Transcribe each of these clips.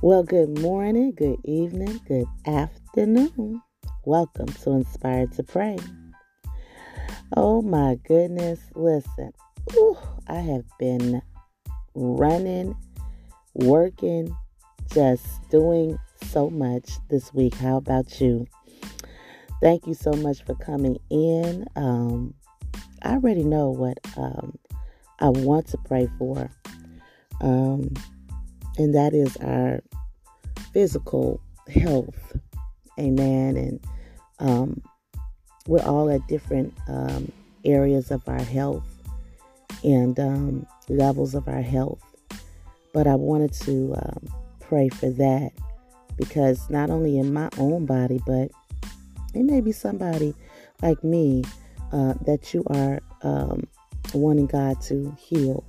Well, good morning, good evening, good afternoon. Welcome to Inspired to Pray. Oh my goodness, listen. Ooh, I have been running, working, just doing so much this week. How about you? Thank you so much for coming in. Um, I already know what um, I want to pray for. Um, and that is our physical health. Amen. And um, we're all at different um, areas of our health and um, levels of our health. But I wanted to um, pray for that because not only in my own body, but it may be somebody like me uh, that you are um, wanting God to heal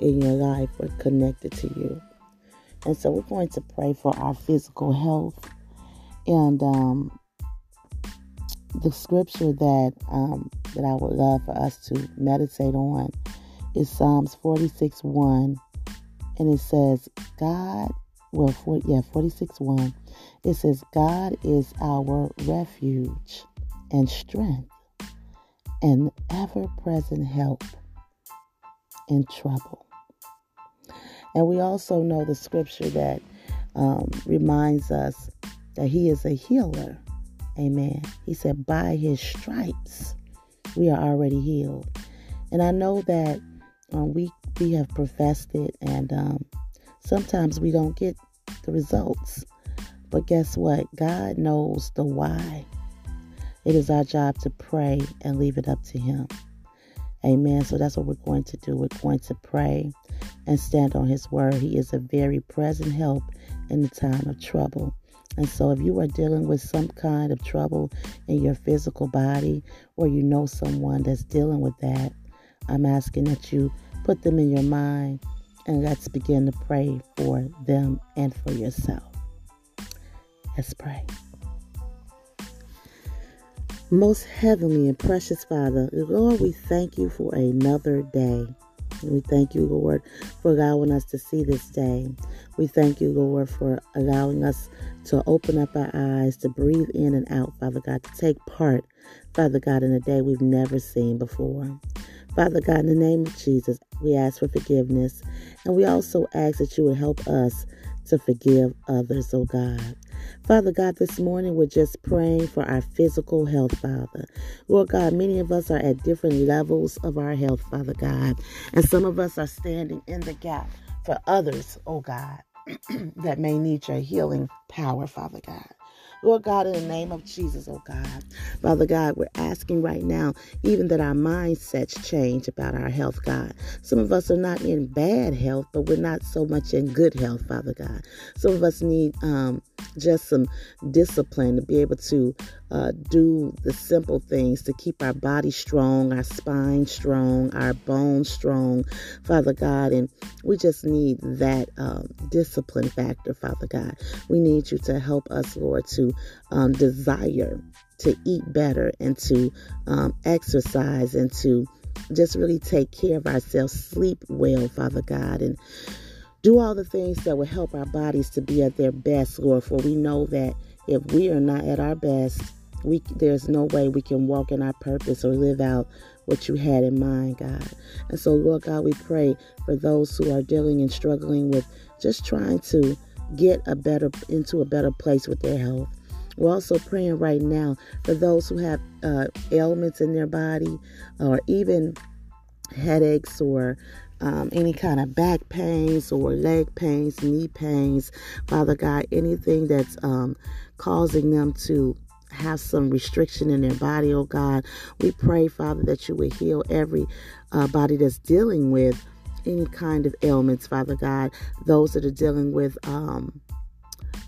in your life or connected to you. And so we're going to pray for our physical health. And um, the scripture that um, that I would love for us to meditate on is Psalms 46 1. And it says, God, well, for, yeah, 46 1. It says, God is our refuge and strength and ever present help in trouble. And we also know the scripture that um, reminds us that He is a healer. Amen. He said, by His stripes, we are already healed. And I know that um, we we have professed it, and um, sometimes we don't get the results. But guess what? God knows the why. It is our job to pray and leave it up to Him. Amen. So that's what we're going to do. We're going to pray and stand on His word. He is a very present help in the time of trouble. And so, if you are dealing with some kind of trouble in your physical body, or you know someone that's dealing with that, I'm asking that you put them in your mind and let's begin to pray for them and for yourself. Let's pray. Most heavenly and precious Father, Lord, we thank you for another day. We thank you, Lord, for allowing us to see this day. We thank you, Lord, for allowing us to open up our eyes, to breathe in and out, Father God, to take part, Father God, in a day we've never seen before. Father God, in the name of Jesus, we ask for forgiveness. And we also ask that you would help us to forgive others, oh God. Father God, this morning we're just praying for our physical health, Father. Lord God, many of us are at different levels of our health, Father God. And some of us are standing in the gap for others, oh God, that may need your healing power, Father God. Lord God, in the name of Jesus, oh God. Father God, we're asking right now, even that our mindsets change about our health, God. Some of us are not in bad health, but we're not so much in good health, Father God. Some of us need um, just some discipline to be able to uh, do the simple things to keep our body strong, our spine strong, our bones strong, Father God. And we just need that um, discipline factor, Father God. We need you to help us, Lord, to um, desire to eat better and to um, exercise and to just really take care of ourselves, sleep well, Father God, and do all the things that will help our bodies to be at their best, Lord. For we know that if we are not at our best, we there's no way we can walk in our purpose or live out what you had in mind, God. And so, Lord God, we pray for those who are dealing and struggling with just trying to get a better into a better place with their health. We're also praying right now for those who have uh, ailments in their body or even headaches or um, any kind of back pains or leg pains, knee pains, Father God, anything that's um, causing them to have some restriction in their body, oh God. We pray, Father, that you would heal every uh, body that's dealing with any kind of ailments, Father God. Those that are dealing with um,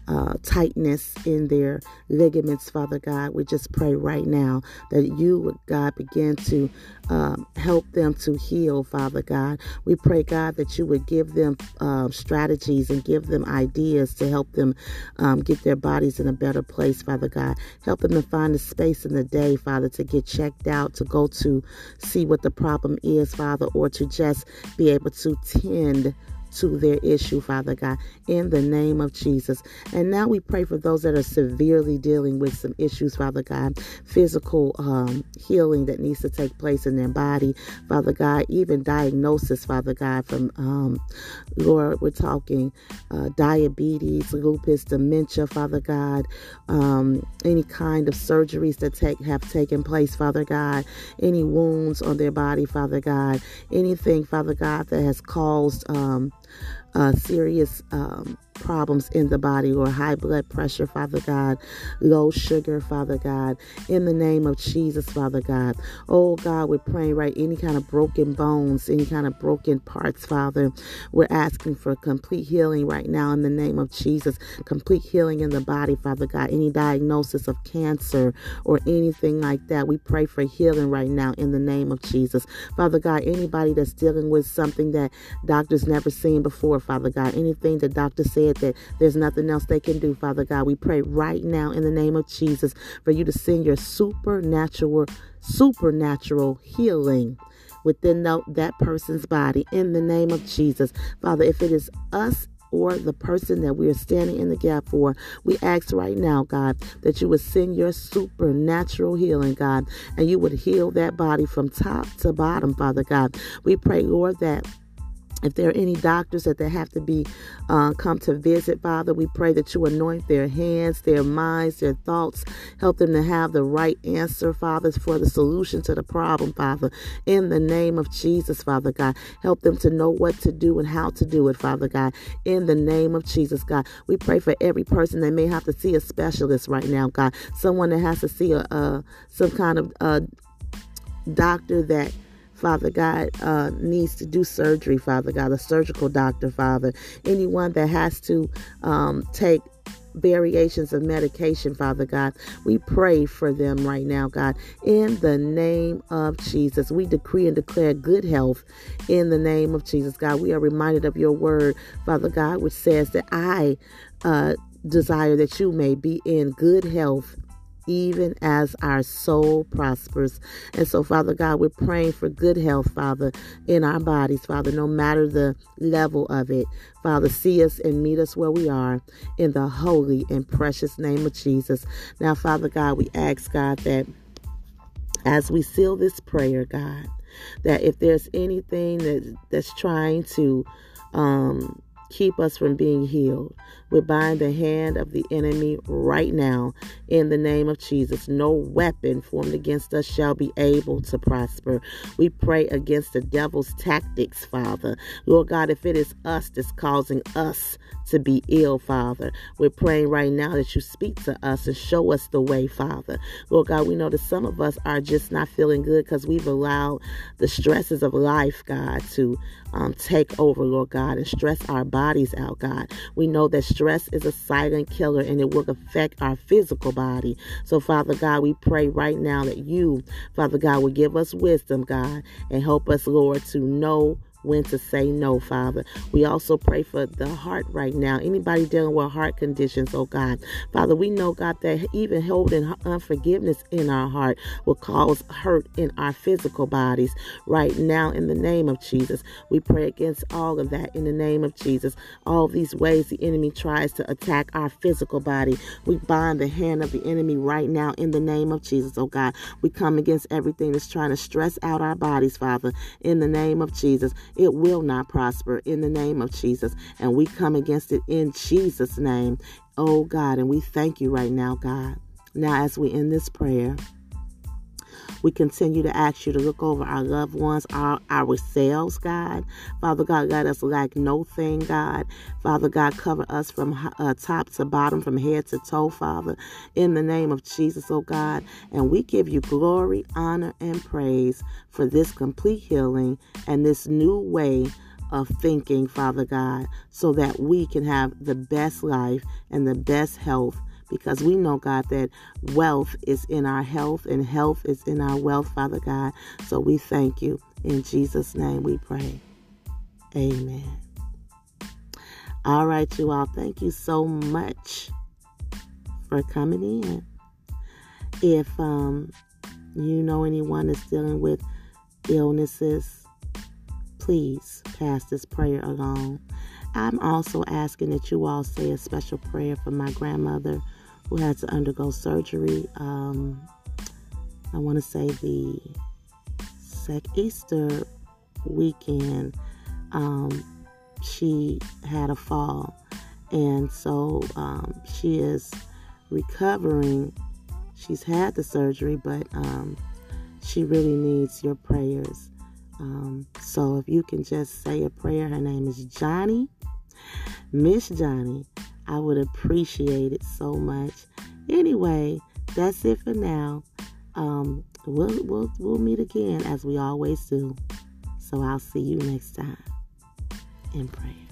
uh, tightness in their ligaments, Father God. We just pray right now that you would, God, begin to um, help them to heal, Father God. We pray, God, that you would give them um, strategies and give them ideas to help them um, get their bodies in a better place, Father God. Help them to find a space in the day, Father, to get checked out, to go to see what the problem is, Father, or to just be able to tend to their issue, Father God, in the name of Jesus. And now we pray for those that are severely dealing with some issues, Father God, physical um, healing that needs to take place in their body, Father God, even diagnosis, Father God, from um, Lord, we're talking uh, diabetes, lupus, dementia, Father God, um, any kind of surgeries that take have taken place, Father God, any wounds on their body, Father God, anything, Father God, that has caused um, uh, serious um, problems in the body or high blood pressure, Father God, low sugar, Father God, in the name of Jesus, Father God. Oh God, we're praying right any kind of broken bones, any kind of broken parts, Father. We're asking for complete healing right now in the name of Jesus, complete healing in the body, Father God. Any diagnosis of cancer or anything like that, we pray for healing right now in the name of Jesus. Father God, anybody that's dealing with something that doctors never seen before, Father God, anything the doctor said that there's nothing else they can do, Father God. We pray right now in the name of Jesus for you to send your supernatural, supernatural healing within that person's body in the name of Jesus. Father, if it is us or the person that we are standing in the gap for, we ask right now, God, that you would send your supernatural healing, God, and you would heal that body from top to bottom, Father God. We pray, Lord, that if there are any doctors that they have to be uh, come to visit, Father, we pray that you anoint their hands, their minds, their thoughts, help them to have the right answer, Father, for the solution to the problem, Father. In the name of Jesus, Father God, help them to know what to do and how to do it, Father God. In the name of Jesus, God, we pray for every person that may have to see a specialist right now, God. Someone that has to see a, a some kind of a doctor that Father God, uh, needs to do surgery, Father God, a surgical doctor, Father. Anyone that has to um, take variations of medication, Father God. We pray for them right now, God. In the name of Jesus, we decree and declare good health in the name of Jesus, God. We are reminded of your word, Father God, which says that I uh, desire that you may be in good health even as our soul prospers. And so, Father God, we're praying for good health, Father, in our bodies, Father, no matter the level of it. Father, see us and meet us where we are in the holy and precious name of Jesus. Now, Father God, we ask, God, that as we seal this prayer, God, that if there's anything that that's trying to um, keep us from being healed. We bind the hand of the enemy right now in the name of Jesus. No weapon formed against us shall be able to prosper. We pray against the devil's tactics, Father. Lord God, if it is us that's causing us to be ill, Father, we're praying right now that you speak to us and show us the way, Father. Lord God, we know that some of us are just not feeling good because we've allowed the stresses of life, God, to um, take over, Lord God, and stress our bodies out, God. We know that stress is a silent killer and it will affect our physical body. So, Father God, we pray right now that you, Father God, will give us wisdom, God, and help us, Lord, to know when to say no, Father. We also pray for the heart right now. Anybody dealing with heart conditions, oh God. Father, we know, God, that even holding unforgiveness in our heart will cause hurt in our physical bodies. Right now, in the name of Jesus, we pray against all of that in the name of Jesus. All these ways the enemy tries to attack our physical body, we bind the hand of the enemy right now in the name of Jesus, oh God. We come against everything that's trying to stress out our bodies, Father, in the name of Jesus. It will not prosper in the name of Jesus. And we come against it in Jesus' name, oh God. And we thank you right now, God. Now, as we end this prayer, we continue to ask you to look over our loved ones, our ourselves, God. Father God, let us lack no thing, God. Father God, cover us from uh, top to bottom, from head to toe, Father, in the name of Jesus, oh God. And we give you glory, honor, and praise for this complete healing and this new way of thinking, Father God, so that we can have the best life and the best health because we know, God, that wealth is in our health and health is in our wealth, Father God. So we thank you. In Jesus' name we pray. Amen. All right, you all. Thank you so much for coming in. If um, you know anyone that's dealing with illnesses, please pass this prayer along. I'm also asking that you all say a special prayer for my grandmother who had to undergo surgery. Um, I want to say the sec Easter weekend. Um, she had a fall, and so um, she is recovering. She's had the surgery, but um, she really needs your prayers. Um, so if you can just say a prayer, her name is Johnny, Miss Johnny. I would appreciate it so much. Anyway, that's it for now. Um, we'll, we'll, we'll meet again as we always do. So I'll see you next time in prayer.